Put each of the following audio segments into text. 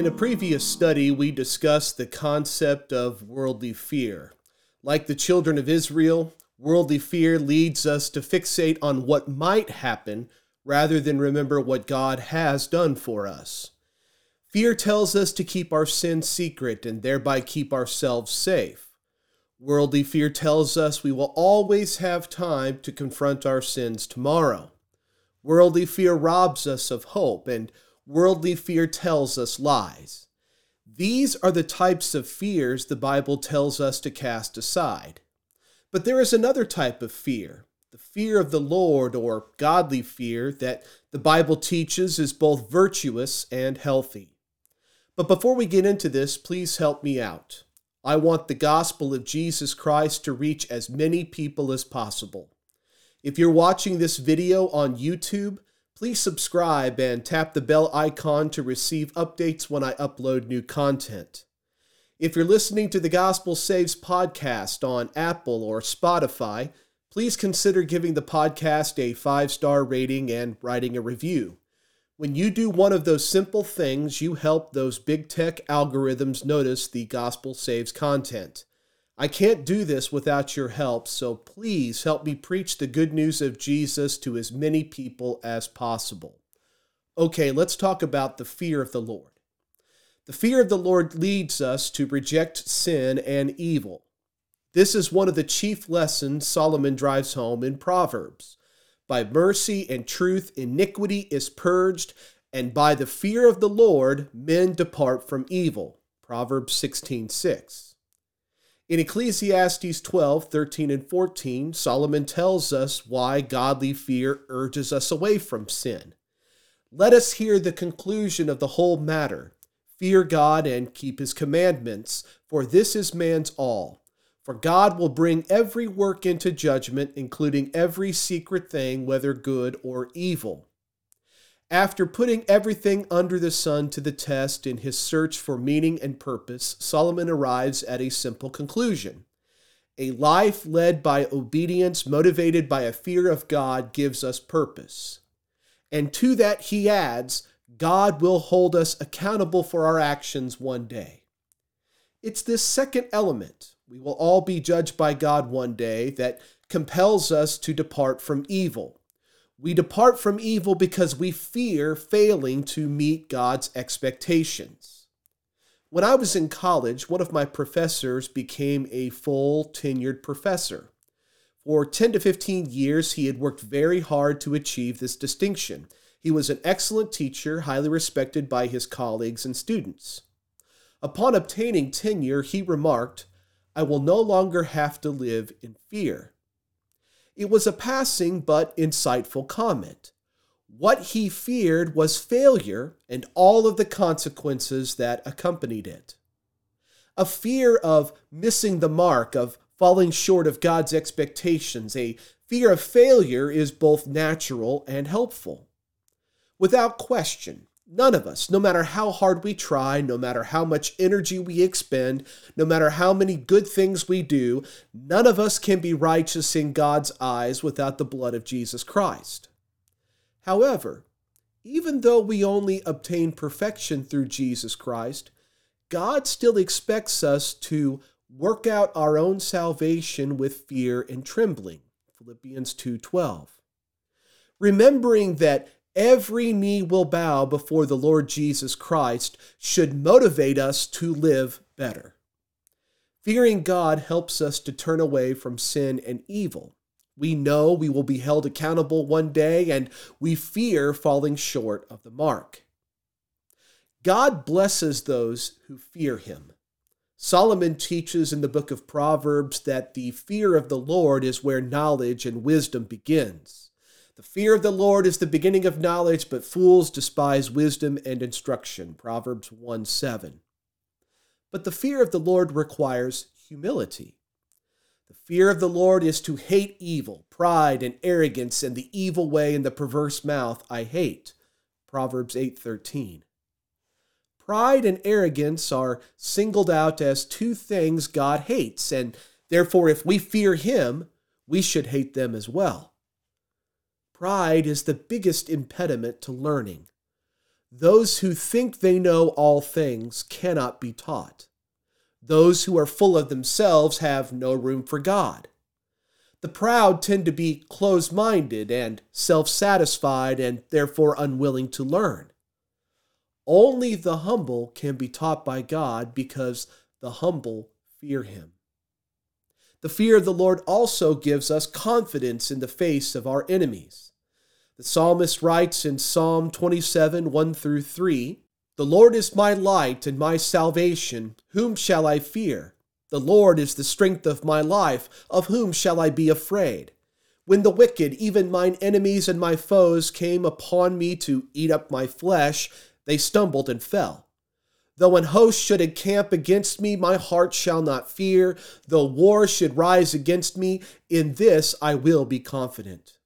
In a previous study, we discussed the concept of worldly fear. Like the children of Israel, worldly fear leads us to fixate on what might happen rather than remember what God has done for us. Fear tells us to keep our sins secret and thereby keep ourselves safe. Worldly fear tells us we will always have time to confront our sins tomorrow. Worldly fear robs us of hope, and worldly fear tells us lies. These are the types of fears the Bible tells us to cast aside. But there is another type of fear, the fear of the Lord or godly fear that the Bible teaches is both virtuous and healthy. But before we get into this, please help me out. I want the gospel of Jesus Christ to reach as many people as possible. If you're watching this video on YouTube, please subscribe and tap the bell icon to receive updates when I upload new content. If you're listening to the Gospel Saves podcast on Apple or Spotify, please consider giving the podcast a five star rating and writing a review. When you do one of those simple things, you help those big tech algorithms notice the Gospel Saves content. I can't do this without your help, so please help me preach the good news of Jesus to as many people as possible. Okay, let's talk about the fear of the Lord. The fear of the Lord leads us to reject sin and evil. This is one of the chief lessons Solomon drives home in Proverbs. By mercy and truth, iniquity is purged, and by the fear of the Lord, men depart from evil. Proverbs 16 6. In Ecclesiastes 12, 13, and 14, Solomon tells us why godly fear urges us away from sin. Let us hear the conclusion of the whole matter. Fear God and keep his commandments, for this is man's all. For God will bring every work into judgment, including every secret thing, whether good or evil. After putting everything under the sun to the test in his search for meaning and purpose, Solomon arrives at a simple conclusion. A life led by obedience, motivated by a fear of God, gives us purpose. And to that he adds, God will hold us accountable for our actions one day. It's this second element, we will all be judged by God one day, that compels us to depart from evil. We depart from evil because we fear failing to meet God's expectations. When I was in college, one of my professors became a full tenured professor. For 10 to 15 years, he had worked very hard to achieve this distinction. He was an excellent teacher, highly respected by his colleagues and students. Upon obtaining tenure, he remarked, I will no longer have to live in fear. It was a passing but insightful comment. What he feared was failure and all of the consequences that accompanied it. A fear of missing the mark, of falling short of God's expectations, a fear of failure is both natural and helpful. Without question, None of us, no matter how hard we try, no matter how much energy we expend, no matter how many good things we do, none of us can be righteous in God's eyes without the blood of Jesus Christ. However, even though we only obtain perfection through Jesus Christ, God still expects us to work out our own salvation with fear and trembling. Philippians 2:12. Remembering that every knee will bow before the Lord Jesus Christ should motivate us to live better. Fearing God helps us to turn away from sin and evil. We know we will be held accountable one day, and we fear falling short of the mark. God blesses those who fear him. Solomon teaches in the book of Proverbs that the fear of the Lord is where knowledge and wisdom begins. The fear of the Lord is the beginning of knowledge, but fools despise wisdom and instruction. Proverbs 1 7. But the fear of the Lord requires humility. The fear of the Lord is to hate evil, pride and arrogance, and the evil way and the perverse mouth I hate. Proverbs 8:13. Pride and arrogance are singled out as two things God hates, and therefore, if we fear Him, we should hate them as well. Pride is the biggest impediment to learning. Those who think they know all things cannot be taught. Those who are full of themselves have no room for God. The proud tend to be close minded and self satisfied and therefore unwilling to learn. Only the humble can be taught by God because the humble fear him. The fear of the Lord also gives us confidence in the face of our enemies. The psalmist writes in Psalm 27 1 through 3 The Lord is my light and my salvation. Whom shall I fear? The Lord is the strength of my life. Of whom shall I be afraid? When the wicked, even mine enemies and my foes, came upon me to eat up my flesh, they stumbled and fell. Though an host should encamp against me, my heart shall not fear. Though war should rise against me, in this I will be confident.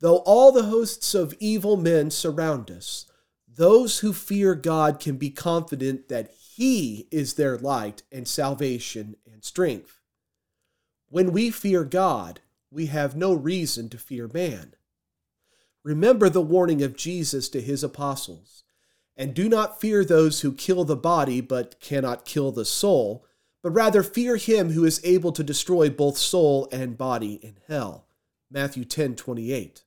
Though all the hosts of evil men surround us, those who fear God can be confident that He is their light and salvation and strength. When we fear God, we have no reason to fear man. Remember the warning of Jesus to his apostles and do not fear those who kill the body but cannot kill the soul, but rather fear him who is able to destroy both soul and body in hell. Matthew 10:28.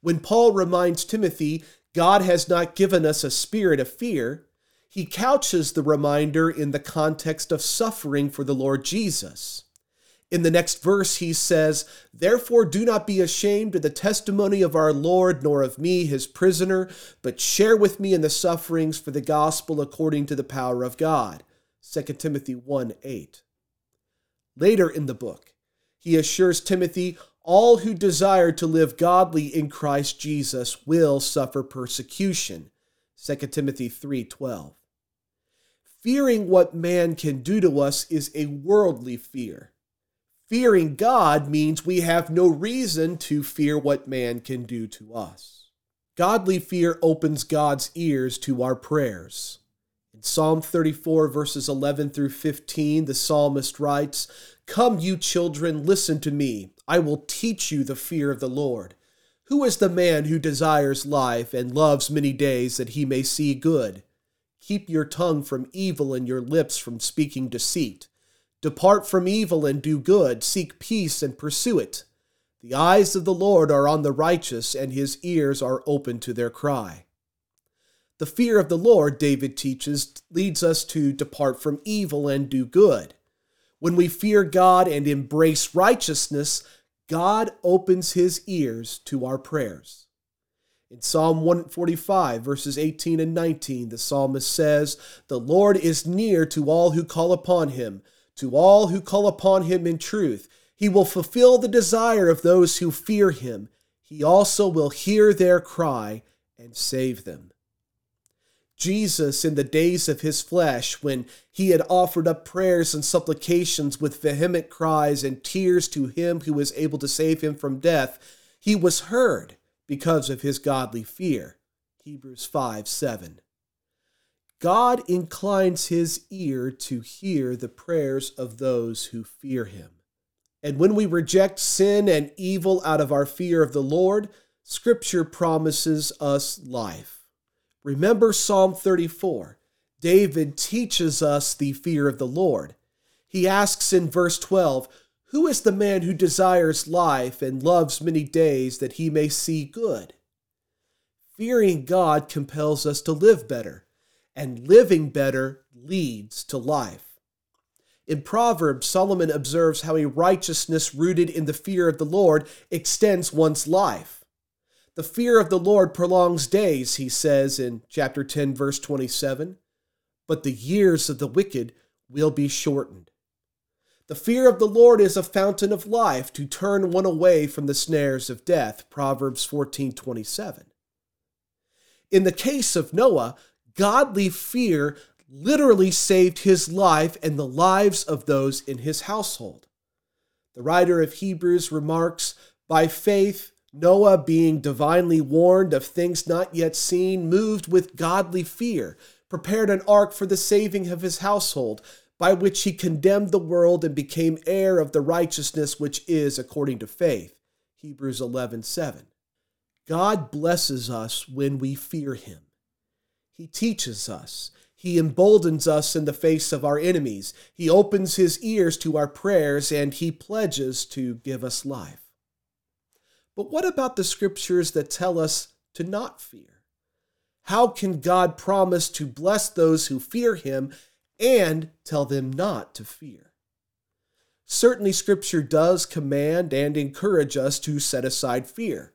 When Paul reminds Timothy, God has not given us a spirit of fear, he couches the reminder in the context of suffering for the Lord Jesus. In the next verse, he says, Therefore do not be ashamed of the testimony of our Lord, nor of me, his prisoner, but share with me in the sufferings for the gospel according to the power of God. 2 Timothy 1 8. Later in the book, he assures Timothy, All who desire to live godly in Christ Jesus will suffer persecution. 2 Timothy 3:12. Fearing what man can do to us is a worldly fear Fearing God means we have no reason to fear what man can do to us. Godly fear opens God's ears to our prayers. In Psalm 34, verses 11 through 15, the psalmist writes, Come, you children, listen to me. I will teach you the fear of the Lord. Who is the man who desires life and loves many days that he may see good? Keep your tongue from evil and your lips from speaking deceit. Depart from evil and do good, seek peace and pursue it. The eyes of the Lord are on the righteous, and his ears are open to their cry. The fear of the Lord, David teaches, leads us to depart from evil and do good. When we fear God and embrace righteousness, God opens his ears to our prayers. In Psalm 145, verses 18 and 19, the psalmist says, The Lord is near to all who call upon him to all who call upon him in truth. He will fulfill the desire of those who fear him. He also will hear their cry and save them. Jesus, in the days of his flesh, when he had offered up prayers and supplications with vehement cries and tears to him who was able to save him from death, he was heard because of his godly fear. Hebrews 5 7. God inclines his ear to hear the prayers of those who fear him. And when we reject sin and evil out of our fear of the Lord, Scripture promises us life. Remember Psalm 34. David teaches us the fear of the Lord. He asks in verse 12, Who is the man who desires life and loves many days that he may see good? Fearing God compels us to live better and living better leads to life. In Proverbs, Solomon observes how a righteousness rooted in the fear of the Lord extends one's life. The fear of the Lord prolongs days, he says in chapter 10, verse 27. but the years of the wicked will be shortened. The fear of the Lord is a fountain of life to turn one away from the snares of death. Proverbs 14:27. In the case of Noah, godly fear literally saved his life and the lives of those in his household. The writer of Hebrews remarks, By faith, Noah, being divinely warned of things not yet seen, moved with godly fear, prepared an ark for the saving of his household by which he condemned the world and became heir of the righteousness which is according to faith. Hebrews 11:7. God blesses us when we fear him. He teaches us. He emboldens us in the face of our enemies. He opens his ears to our prayers and he pledges to give us life. But what about the scriptures that tell us to not fear? How can God promise to bless those who fear him and tell them not to fear. Certainly, Scripture does command and encourage us to set aside fear.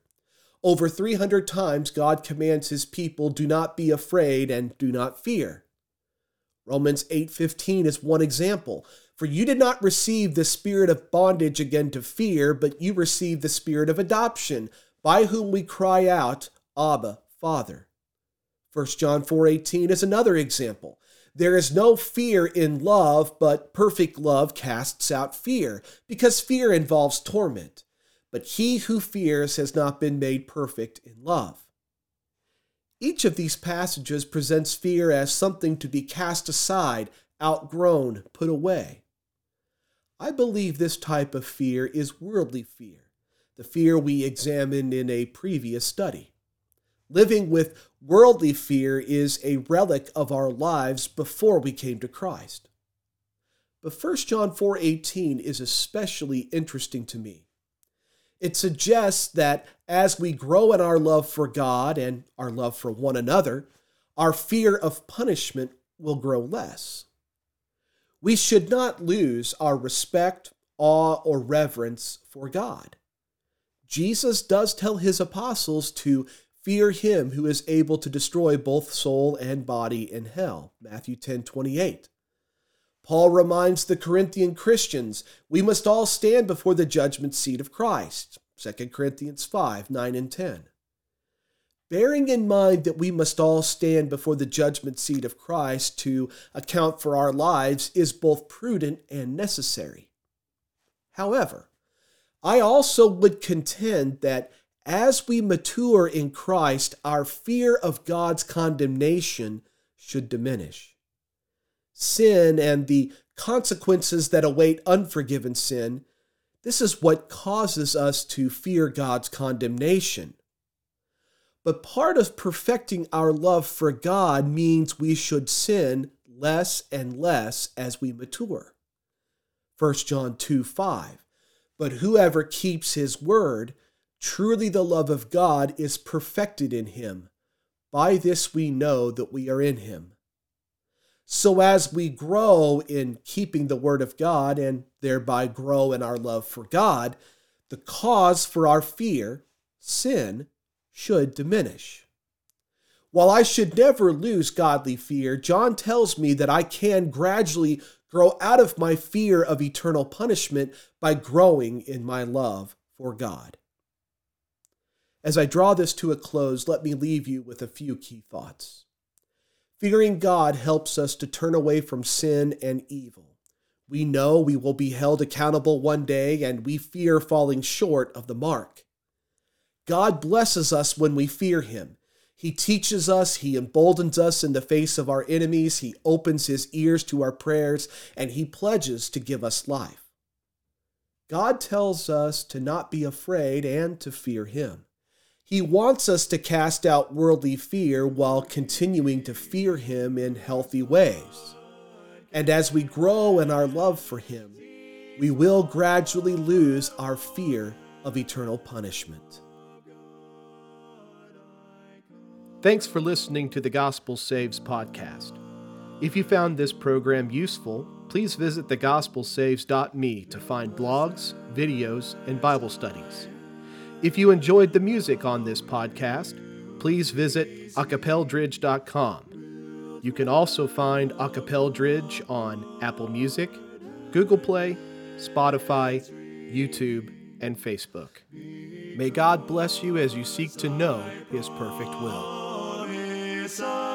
Over 300 times, God commands his people, do not be afraid and do not fear. Romans 8:15 is one example. For you did not receive the spirit of bondage again to fear, but you received the spirit of adoption, by whom we cry out, Abba, Father. 1 John 4:18 is another example. There is no fear in love, but perfect love casts out fear, because fear involves torment. But he who fears has not been made perfect in love. Each of these passages presents fear as something to be cast aside, outgrown, put away. I believe this type of fear is worldly fear, the fear we examined in a previous study. Living with worldly fear is a relic of our lives before we came to Christ. But 1 John 4:18 is especially interesting to me. It suggests that as we grow in our love for God and our love for one another, our fear of punishment will grow less. We should not lose our respect, awe, or reverence for God. Jesus does tell his apostles to Fear him who is able to destroy both soul and body in hell. Matthew 10 28. Paul reminds the Corinthian Christians we must all stand before the judgment seat of Christ. 2 Corinthians 5 9 and 10. Bearing in mind that we must all stand before the judgment seat of Christ to account for our lives is both prudent and necessary. However, I also would contend that as we mature in Christ, our fear of God's condemnation should diminish. Sin and the consequences that await unforgiven sin, this is what causes us to fear God's condemnation. But part of perfecting our love for God means we should sin less and less as we mature. 1 John 2 5. But whoever keeps his word, Truly, the love of God is perfected in him. By this we know that we are in him. So, as we grow in keeping the word of God and thereby grow in our love for God, the cause for our fear, sin, should diminish. While I should never lose godly fear, John tells me that I can gradually grow out of my fear of eternal punishment by growing in my love for God. As I draw this to a close, let me leave you with a few key thoughts. Fearing God helps us to turn away from sin and evil. We know we will be held accountable one day, and we fear falling short of the mark. God blesses us when we fear Him. He teaches us, He emboldens us in the face of our enemies, He opens His ears to our prayers, and He pledges to give us life. God tells us to not be afraid and to fear Him. He wants us to cast out worldly fear while continuing to fear Him in healthy ways. And as we grow in our love for Him, we will gradually lose our fear of eternal punishment. Thanks for listening to the Gospel Saves podcast. If you found this program useful, please visit thegospelsaves.me to find blogs, videos, and Bible studies. If you enjoyed the music on this podcast, please visit acapeldridge.com. You can also find Acapella Dridge on Apple Music, Google Play, Spotify, YouTube, and Facebook. May God bless you as you seek to know His perfect will. His